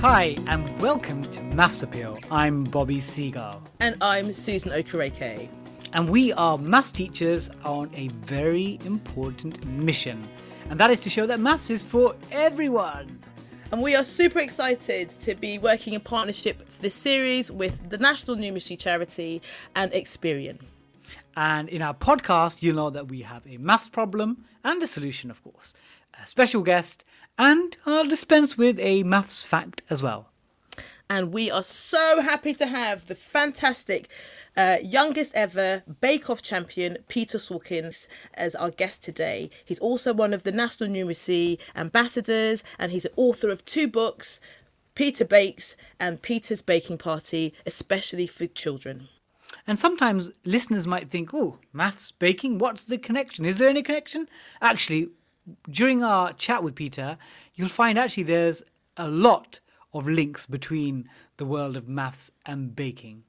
Hi, and welcome to Maths Appeal. I'm Bobby Seagull, And I'm Susan Okereke. and we are maths teachers on a very important mission, and that is to show that maths is for everyone. And we are super excited to be working in partnership for this series with the National Numeracy Charity and Experian. And in our podcast, you'll know that we have a maths problem and a solution, of course, a special guest, and I'll dispense with a maths fact as well. And we are so happy to have the fantastic uh, youngest ever Bake Off champion, Peter Sawkins, as our guest today. He's also one of the National Numeracy ambassadors, and he's an author of two books Peter Bakes and Peter's Baking Party, especially for children. And sometimes listeners might think, oh, maths, baking, what's the connection? Is there any connection? Actually, during our chat with Peter, you'll find actually there's a lot of links between the world of maths and baking.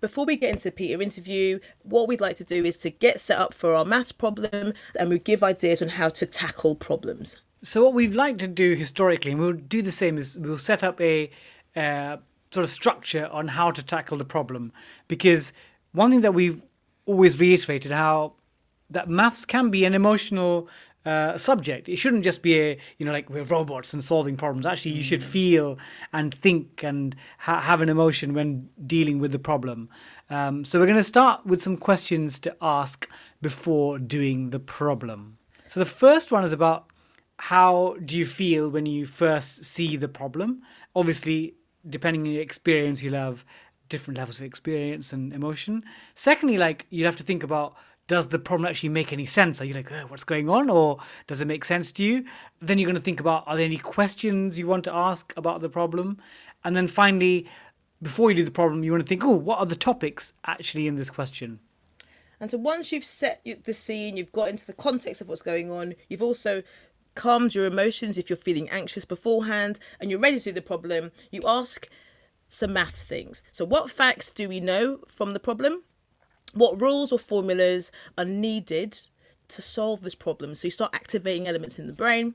Before we get into Peter interview, what we'd like to do is to get set up for our maths problem and we give ideas on how to tackle problems. So what we'd like to do historically, and we'll do the same, is we'll set up a uh, sort of structure on how to tackle the problem. Because one thing that we've always reiterated how that maths can be an emotional uh, subject. It shouldn't just be a you know like we're robots and solving problems. Actually, you should feel and think and ha- have an emotion when dealing with the problem. Um, so we're going to start with some questions to ask before doing the problem. So the first one is about how do you feel when you first see the problem? Obviously, depending on your experience, you'll have different levels of experience and emotion. Secondly, like you have to think about does the problem actually make any sense? Are you like, oh, what's going on? Or does it make sense to you? Then you're going to think about are there any questions you want to ask about the problem? And then finally, before you do the problem, you want to think, oh, what are the topics actually in this question? And so once you've set the scene, you've got into the context of what's going on, you've also calmed your emotions if you're feeling anxious beforehand, and you're ready to do the problem, you ask some math things. So, what facts do we know from the problem? What rules or formulas are needed to solve this problem? So, you start activating elements in the brain.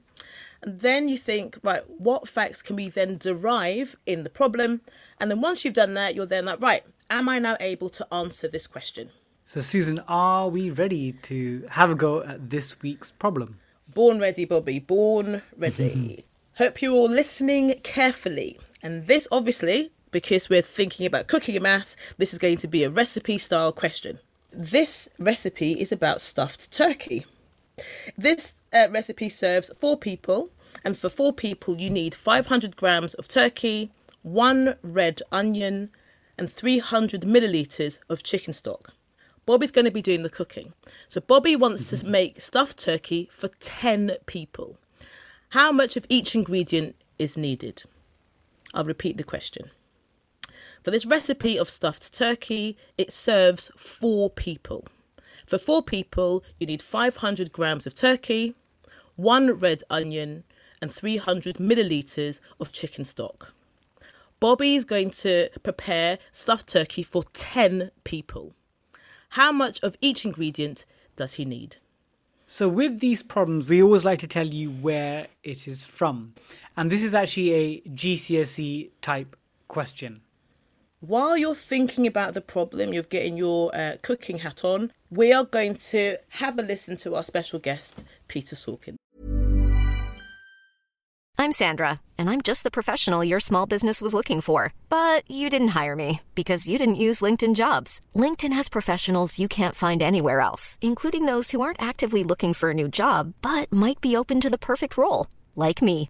And then you think, right, what facts can we then derive in the problem? And then once you've done that, you're then like, right, am I now able to answer this question? So, Susan, are we ready to have a go at this week's problem? Born ready, Bobby. Born ready. Hope you're all listening carefully. And this, obviously, because we're thinking about cooking and maths, this is going to be a recipe style question. This recipe is about stuffed turkey. This uh, recipe serves four people, and for four people, you need 500 grams of turkey, one red onion, and 300 milliliters of chicken stock. Bobby's going to be doing the cooking. So, Bobby wants to make stuffed turkey for 10 people. How much of each ingredient is needed? I'll repeat the question. For this recipe of stuffed turkey, it serves four people. For four people, you need 500 grams of turkey, one red onion, and 300 milliliters of chicken stock. Bobby is going to prepare stuffed turkey for 10 people. How much of each ingredient does he need? So, with these problems, we always like to tell you where it is from. And this is actually a GCSE type question. While you're thinking about the problem, you're getting your uh, cooking hat on, we are going to have a listen to our special guest, Peter Sawkins. I'm Sandra, and I'm just the professional your small business was looking for. But you didn't hire me because you didn't use LinkedIn jobs. LinkedIn has professionals you can't find anywhere else, including those who aren't actively looking for a new job but might be open to the perfect role, like me.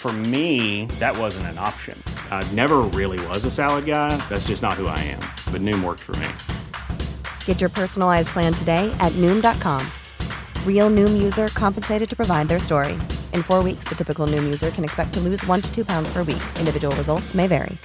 For me, that wasn't an option. I never really was a salad guy. That's just not who I am. But Noom worked for me. Get your personalized plan today at Noom.com. Real Noom user compensated to provide their story. In four weeks, the typical Noom user can expect to lose one to two pounds per week. Individual results may vary.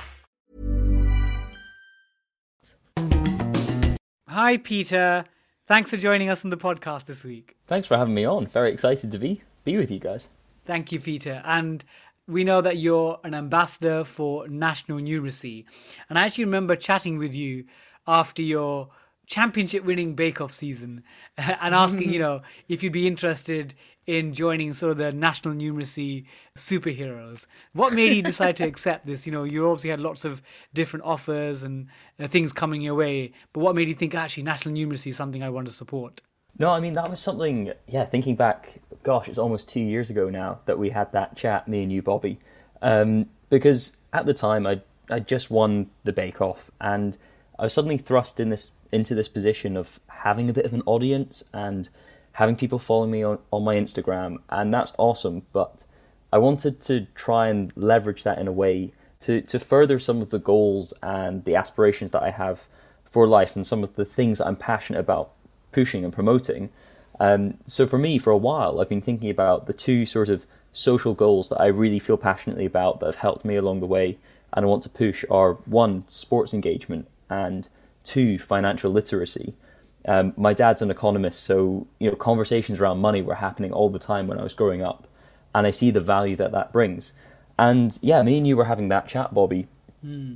Hi, Peter. Thanks for joining us on the podcast this week. Thanks for having me on. Very excited to be be with you guys. Thank you, Peter. And we know that you're an ambassador for national numeracy. And I actually remember chatting with you after your championship winning Bake Off season and asking, you know, if you'd be interested in joining sort of the national numeracy superheroes. What made you decide to accept this? You know, you obviously had lots of different offers and uh, things coming your way, but what made you think actually national numeracy is something I want to support? No, I mean that was something. Yeah, thinking back, gosh, it's almost two years ago now that we had that chat, me and you, Bobby. Um, because at the time, I I just won the Bake Off, and I was suddenly thrust in this into this position of having a bit of an audience and having people follow me on, on my Instagram, and that's awesome. But I wanted to try and leverage that in a way to to further some of the goals and the aspirations that I have for life and some of the things that I'm passionate about pushing and promoting. Um, so for me, for a while, I've been thinking about the two sort of social goals that I really feel passionately about that have helped me along the way and I want to push are one, sports engagement, and two, financial literacy. Um, my dad's an economist, so you know conversations around money were happening all the time when I was growing up, and I see the value that that brings. And yeah, me and you were having that chat, Bobby,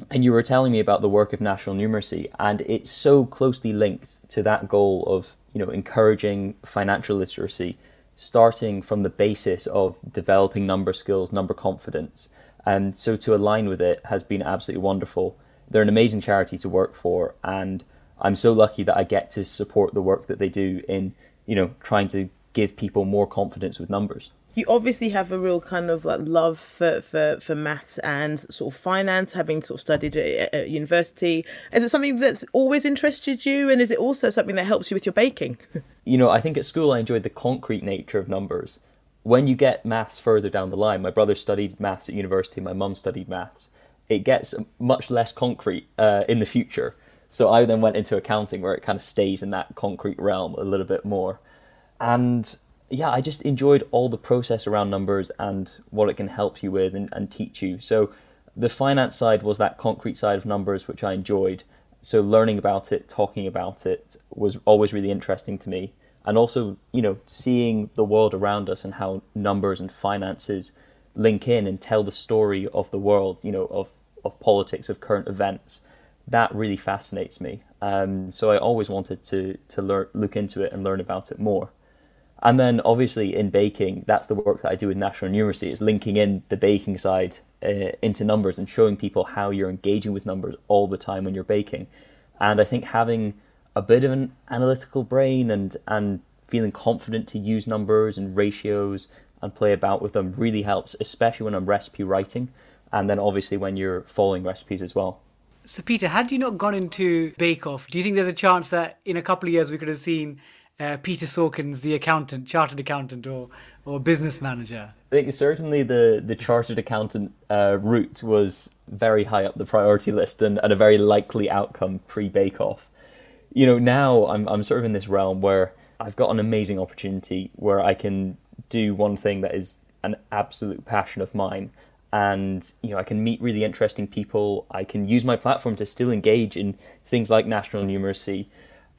and you were telling me about the work of national numeracy, and it's so closely linked to that goal of you know encouraging financial literacy, starting from the basis of developing number skills, number confidence. And so to align with it has been absolutely wonderful. They're an amazing charity to work for, and I'm so lucky that I get to support the work that they do in you know trying to give people more confidence with numbers. You obviously have a real kind of like love for, for, for maths and sort of finance, having sort of studied at, at university. Is it something that's always interested you, and is it also something that helps you with your baking? you know, I think at school I enjoyed the concrete nature of numbers. When you get maths further down the line, my brother studied maths at university, my mum studied maths. It gets much less concrete uh, in the future. So I then went into accounting where it kind of stays in that concrete realm a little bit more. And yeah, I just enjoyed all the process around numbers and what it can help you with and, and teach you. So the finance side was that concrete side of numbers, which I enjoyed. So learning about it, talking about it was always really interesting to me. And also, you know, seeing the world around us and how numbers and finances link in and tell the story of the world, you know, of, of politics, of current events. That really fascinates me. Um, so I always wanted to to learn, look into it and learn about it more. And then obviously in baking, that's the work that I do with national numeracy is linking in the baking side uh, into numbers and showing people how you're engaging with numbers all the time when you're baking. And I think having a bit of an analytical brain and and feeling confident to use numbers and ratios and play about with them really helps, especially when I'm recipe writing, and then obviously when you're following recipes as well. So, Peter, had you not gone into Bake Off, do you think there's a chance that in a couple of years we could have seen uh, Peter Sawkins, the accountant, chartered accountant, or or business manager? I think certainly the, the chartered accountant uh, route was very high up the priority list and, and a very likely outcome pre Bake Off. You know, now I'm, I'm sort of in this realm where I've got an amazing opportunity where I can do one thing that is an absolute passion of mine and you know I can meet really interesting people. I can use my platform to still engage in things like national numeracy,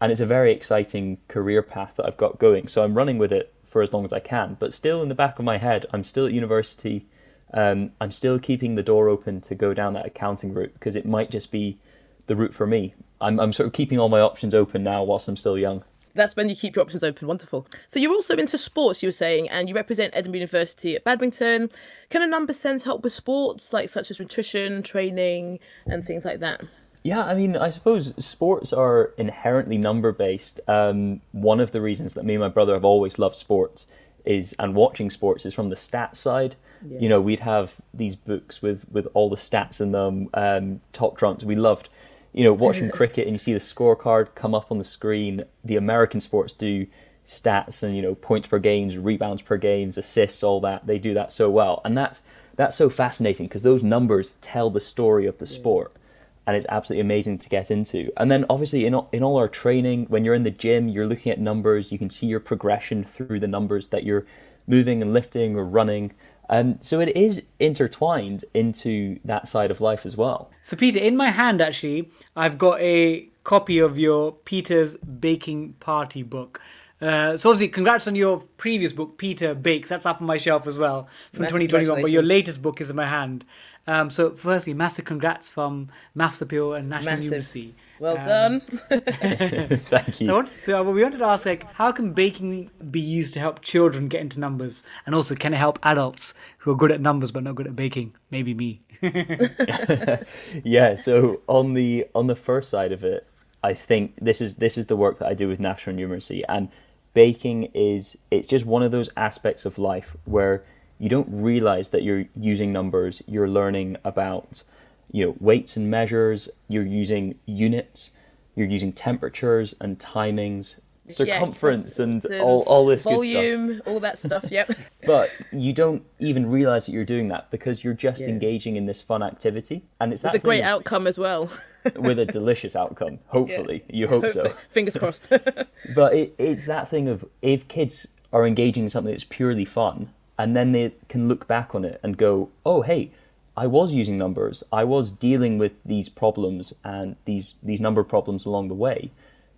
and it's a very exciting career path that I've got going. So I'm running with it for as long as I can, but still in the back of my head, I'm still at university. Um, I'm still keeping the door open to go down that accounting route because it might just be the route for me. I'm, I'm sort of keeping all my options open now whilst I'm still young. That's when you keep your options open. Wonderful. So you're also into sports, you were saying, and you represent Edinburgh University at badminton. Can a number sense help with sports, like such as nutrition, training, and things like that? Yeah, I mean, I suppose sports are inherently number based. Um, one of the reasons that me and my brother have always loved sports is and watching sports is from the stats side. You know, we'd have these books with with all the stats in them, um, top trumps. We loved, you know, watching cricket and you see the scorecard come up on the screen. The American sports do stats and you know points per games, rebounds per games, assists, all that. They do that so well, and that's that's so fascinating because those numbers tell the story of the sport and it's absolutely amazing to get into. And then obviously in all, in all our training, when you're in the gym, you're looking at numbers. You can see your progression through the numbers that you're moving and lifting or running. Um, so it is intertwined into that side of life as well. So, Peter, in my hand, actually, I've got a copy of your Peter's Baking Party book. Uh, so, obviously, congrats on your previous book, Peter Bakes. That's up on my shelf as well from Massive 2021. But your latest book is in my hand. Um, so, firstly, massive congrats from Maths Appeal and National Massive. Numeracy. Well Um, done. Thank you. So, what, so we wanted to ask, like, how can baking be used to help children get into numbers, and also can it help adults who are good at numbers but not good at baking? Maybe me. yeah so on the on the first side of it i think this is this is the work that i do with national numeracy and baking is it's just one of those aspects of life where you don't realize that you're using numbers you're learning about you know weights and measures you're using units you're using temperatures and timings circumference and Yeah, uh, all, all this good stuff volume, all that stuff. Yep. but you don't even realize that you're doing that because you're just Yeah. engaging in this fun activity and it's that the great outcome as well. with a delicious outcome hopefully you hope so Fingers crossed. but it, it's that thing of if kids are engaging in something that's purely fun and then they can look back on it and go oh hey i was using numbers. I was dealing with these problems and these these number problems along the way.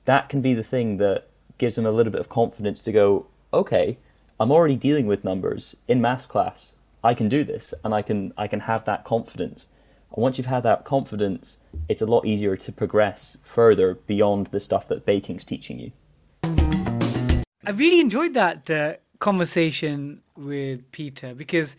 That can be the thing that gives them a little bit of confidence to go okay i'm already dealing with numbers in math class. I can do this and i can i can have that confidence. And once you've had that confidence it's a lot easier to progress further beyond the stuff that baking's teaching you. I really enjoyed that uh, conversation with Peter because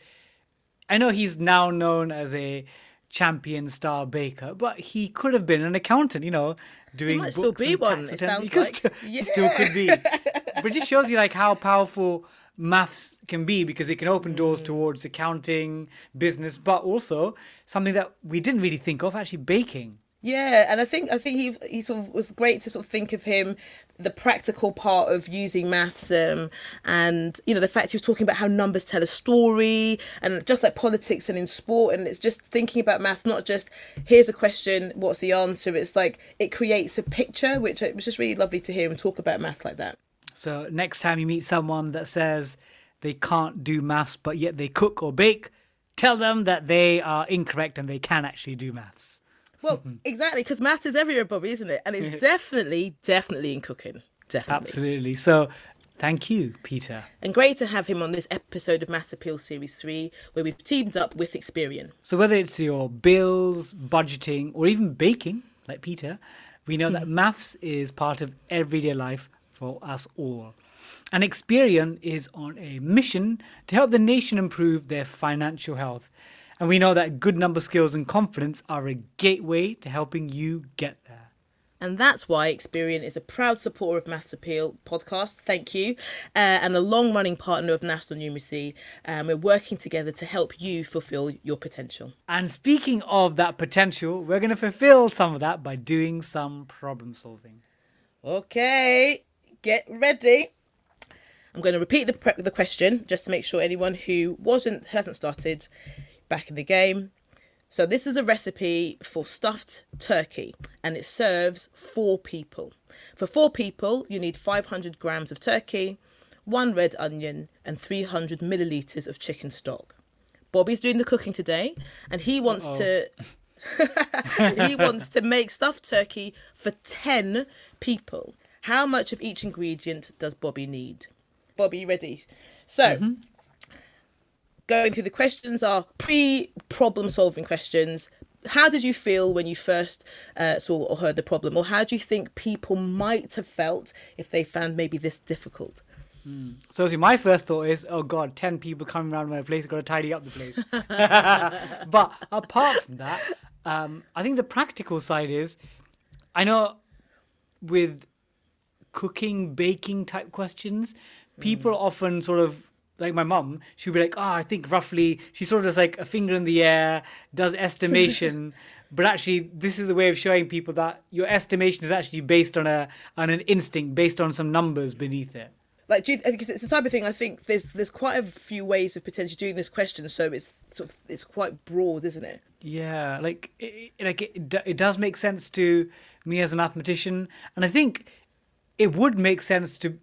I know he's now known as a champion star baker, but he could have been an accountant, you know, doing might still books be one, it sounds He like. still, he still could be. but it just shows you like how powerful maths can be because it can open doors Mm. towards accounting, business, but also something that we didn't really think of, actually baking. Yeah, and I think I think he he sort of was great to sort of think of him the practical part of using maths um, and you know the fact he was talking about how numbers tell a story and just like politics and in sport and it's just thinking about math not just here's a question what's the answer it's like it creates a picture which it was just really lovely to hear him talk about math like that So next time you meet someone that says they can't do maths but yet they cook or bake, tell them that they are incorrect and they can actually do maths. Well mm-hmm. exactly because math is everywhere Bobby isn't it and it's definitely definitely in cooking definitely Absolutely. So thank you, Peter. And great to have him on this episode of Math Appeal Series 3, where we've teamed up with Experian. So whether it's your bills, budgeting, or even baking, like Peter, we know that hmm. maths is part of everyday life for us all. And Experian is on a mission to help the nation improve their financial health. And we know that good number skills and confidence are a gateway to helping you get there. And that's why Experian is a proud supporter of Maths Appeal podcast. Thank you. Uh, and a long running partner of National Numeracy. Um, we're working together to help you fulfill your potential. And speaking of that potential, we're going to fulfill some of that by doing some problem solving. Okay, get ready. I'm going to repeat the, the question just to make sure anyone who wasn't hasn't started back in the game. So this is a recipe for stuffed turkey and it serves four people. For four people, you need 500 grams of turkey, one red onion, and 300 milliliters of chicken stock. Bobby's doing the cooking today, and he wants to he wants to make stuffed turkey for 10 people. How much of each ingredient does Bobby need? Bobby, you ready? So, mm-hmm. Going through the questions are pre problem solving questions. How did you feel when you first uh, saw or heard the problem? Or how do you think people might have felt if they found maybe this difficult? So see, my first thought is, oh god, ten people coming around my place, got to tidy up the place. but apart from that, Um, I think the practical side is, I know with cooking, baking type questions, people Mm. often sort of like my mum, she'd be like, "Oh, I think roughly." She sort of does like a finger in the air, does estimation, but actually, this is a way of showing people that your estimation is actually based on a on an instinct, based on some numbers beneath it. Like, do you, because it's the type of thing I think there's there's quite a few ways of potentially doing this question, so it's sort of it's quite broad, isn't it? Yeah, like it- like it, it does make sense to me as a mathematician, and I think it would make sense to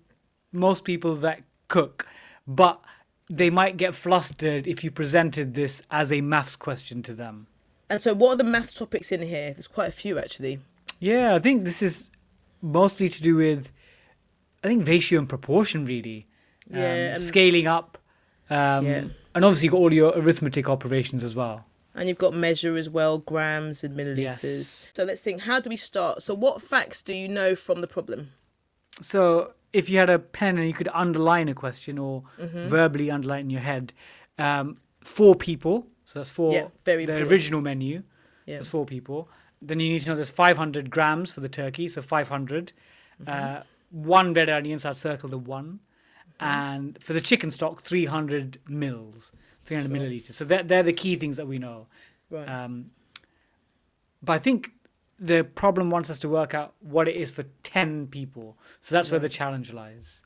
most people that cook, but they might get flustered if you presented this as a maths question to them. And so, what are the maths topics in here? There's quite a few actually. Yeah, I think this is mostly to do with, I think ratio and proportion really, um, Yeah, and- scaling up, um, Yeah. and obviously you've got all your arithmetic operations as well. And you've got measure as well, grams and milliliters. Yes. So let's think. How do we start? So, what facts do you know from the problem? So if you had a pen and you could underline a question or Mm-hmm. verbally underline in your head, um, four people. So that's four. Yeah, very the important. original menu. Yeah. There's four people. Then you need to know there's 500 grams for the turkey, so 500. Mm-hmm. Uh, one red onion, so I'd circle the one. Mm-hmm. And for the chicken stock, 300 mils, 300 milliliters. So they're, they're the key things that we know. Right. Um, but I think the problem wants us to work out what it is for 10 people. So that's where the challenge lies.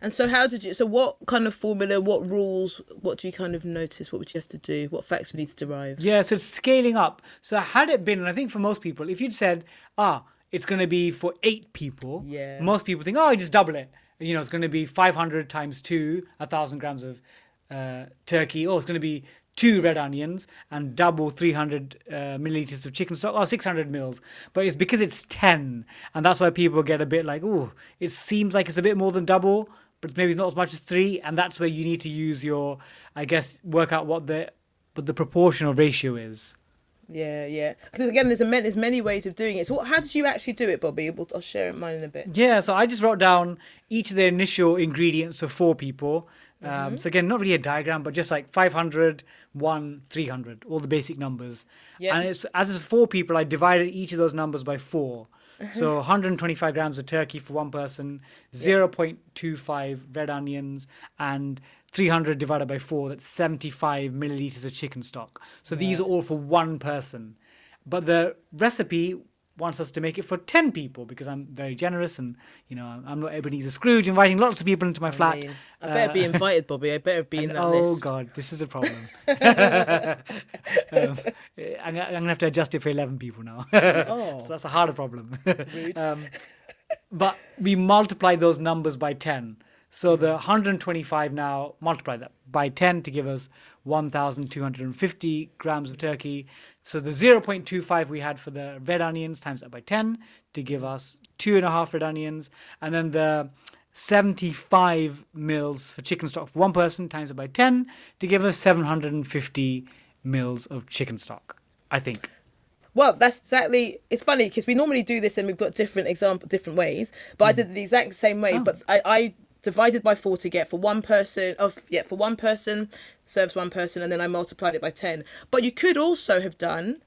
And so, how did you? So, what kind of formula? What rules? What do you kind of notice? What would you have to do? What facts we need to derive? Yeah, so it's scaling up. So had it been, and I think for most people, if you'd said, ah, it's going to be for eight people, Yeah. most people think, oh, you just double it. You know, it's going to be 500 times two, a thousand grams of uh, turkey. Oh, it's going to be two red onions and double 300 uh, milliliters of chicken stock, or 600 mils. But it's because it's 10, and that's why people get a bit like, oh, it seems like it's a bit more than double, but maybe it's not as much as three, and that's where you need to use your, I guess, work out what the what the proportional ratio is. Yeah, yeah. Because again, there's a man- there's many ways of doing it. So, what, how did you actually do it, Bobby? We'll, I'll share mine in a bit. Yeah, so I just wrote down each of the initial ingredients for four people. Um, So again, not really a diagram, but just like 500, 1, 300, all the basic numbers. Yeah. And it's as it's four people, I divided each of those numbers by four. So 125 grams of turkey for one person, 0.25 red onions, and 300 divided by four, that's 75 milliliters of chicken stock. So these are all for one person. But the recipe wants us to make it for 10 people because I'm very generous and, you know, I'm not Ebenezer Scrooge inviting lots of people into my I, flat. mean, I better be invited, Bobby. I better be in that oh, list. God, this is a problem. um, I'm, I'm going to have to adjust it for 11 people now. so that's a harder problem. um, but we multiply those numbers by 10. So the 125 now multiply that by 10 to give us 1,250 grams of turkey. So the 0.25 we had for the red onions times that by 10 to give us two and a half red onions, and then the 75 mils for chicken stock for one person times it by 10 to give us 750 mils of chicken stock. I think. Well, that's exactly. It's funny because we normally do this and we've got different example, different ways. But I Hmm. did it the exact same Oh. way. But I, I divided by four to get for one person. Of yeah, for one person serves one person, and then I multiplied it by ten. But you could also have done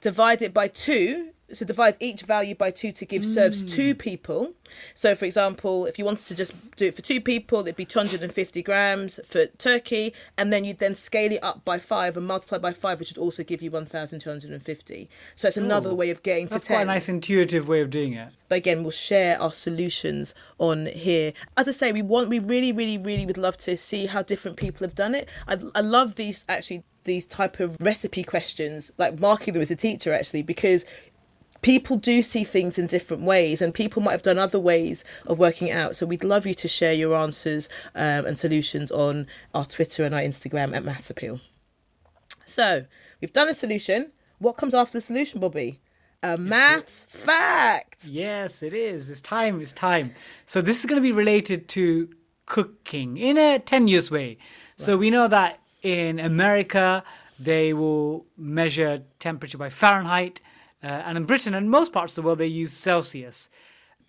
divide it by two. So divide each value by two to give serves Hmm. two people. So for example, if you wanted to just do it for two people, it'd be 250 grams for turkey, and then you'd then scale it up by five and multiply by five, which would also give you 1,250. So it's another way of getting That's to 10 quite a nice intuitive way of doing it. but again we'll share our solutions on here as i say we want we really really really would love to see how different people have done it i, I love these actually these type of recipe questions like marking them as a teacher actually because people do see things in different ways and people might have done other ways of working out so we'd love you to share your answers um, and solutions on our twitter and our instagram at maths appeal so we've done a solution what comes after the solution bobby a maths fact Yes, it is. It's time. It's time. So this is going to be related to cooking in a tenuous way. So we know that in America they will measure temperature by Fahrenheit, uh, and in Britain and most parts of the world they use Celsius.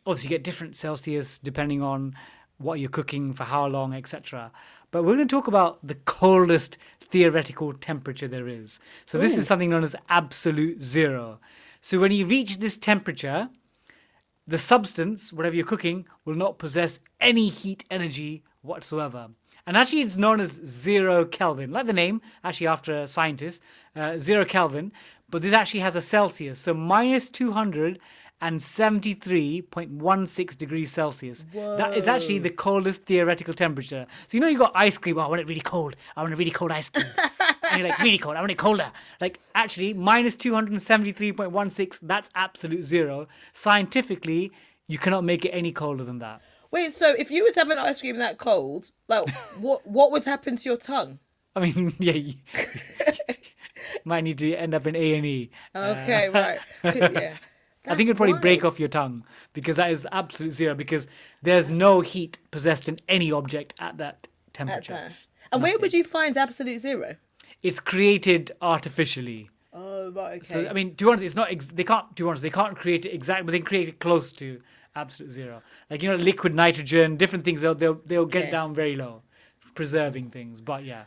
Obviously, you get different Celsius depending on what you're cooking, for how long, etc. But we're going to talk about the coldest theoretical temperature there is. So this is something known as absolute zero. So when you reach this temperature, the substance, whatever you're cooking, will not possess any heat energy whatsoever. And actually, it's known as zero Kelvin, like the name, actually, after a scientist, uh, zero Kelvin. But this actually has a Celsius, so minus 273.16 degrees Celsius. That is actually the coldest theoretical temperature. So, you know, you got ice cream, oh, I want it really cold. I want a really cold ice cream. and you're like, really cold, I want it colder. Like, actually, minus 273.16, that's absolute zero. Scientifically, you cannot make it any colder than that. Wait, so if you were to have an ice cream that cold, like what what would happen to your tongue? I mean, yeah, you might need to end up in A and E. Okay, uh, right. Could- yeah. I think it'd probably break off your tongue because that is absolute zero because there's no heat possessed in any object at that At temperature. that. And where would you find absolute zero? It's created artificially. Oh, right, okay. So I mean, to be honest, it's not. Ex- they can't. To be honest, they can't create it exactly, but they can create it close to absolute zero. Like you know, liquid nitrogen, different things. They'll they'll they'll get Yeah. down very low, preserving things. But yeah,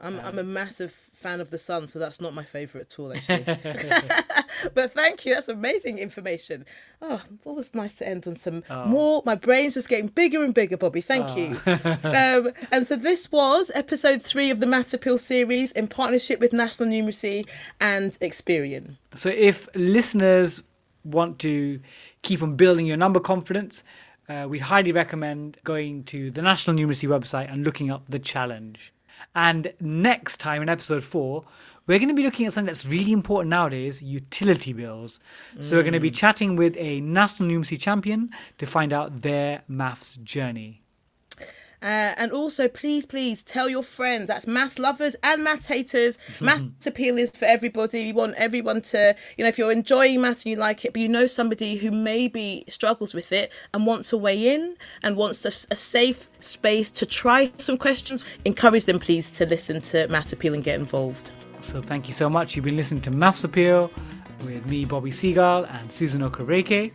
I'm I'm a um, massive fan of the sun, so that's not my favourite at all, actually. but thank you, that's amazing information. Oh, always nice to end on some more. My brain's just getting bigger and bigger, Bobby. Thank you. um, and so this was episode three of the Maths Appeal series in partnership with National Numeracy and Experian. So if listeners want to keep on building your number confidence, uh, we highly recommend going to the National Numeracy website and looking up the challenge. And next time in episode four, we're going to be looking at something that's really important nowadays utility bills. So we're going to be mm. chatting with a National Numeracy champion to find out their maths journey. Uh, and also, please, please tell your friends. That's maths lovers and maths haters. maths appeal is for everybody. We want everyone to, you know, if you're enjoying maths and you like it, but you know somebody who maybe struggles with it and wants to weigh in and wants a, a safe space to try some questions, encourage them, please, to listen to maths appeal and get involved. So thank you so much. You've been listening to Maths Appeal with me, Bobby Seagull, and Susan Okereke.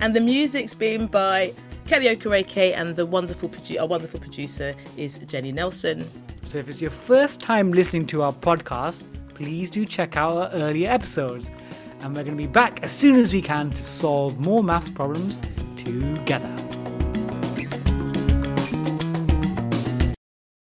And the music's been by Kelly Okereke, and the wonderful produ- our wonderful producer is Jenny Nelson. So if it's your first time listening to our podcast, please do check out our earlier episodes. And we're going to be back as soon as we can to solve more math problems together.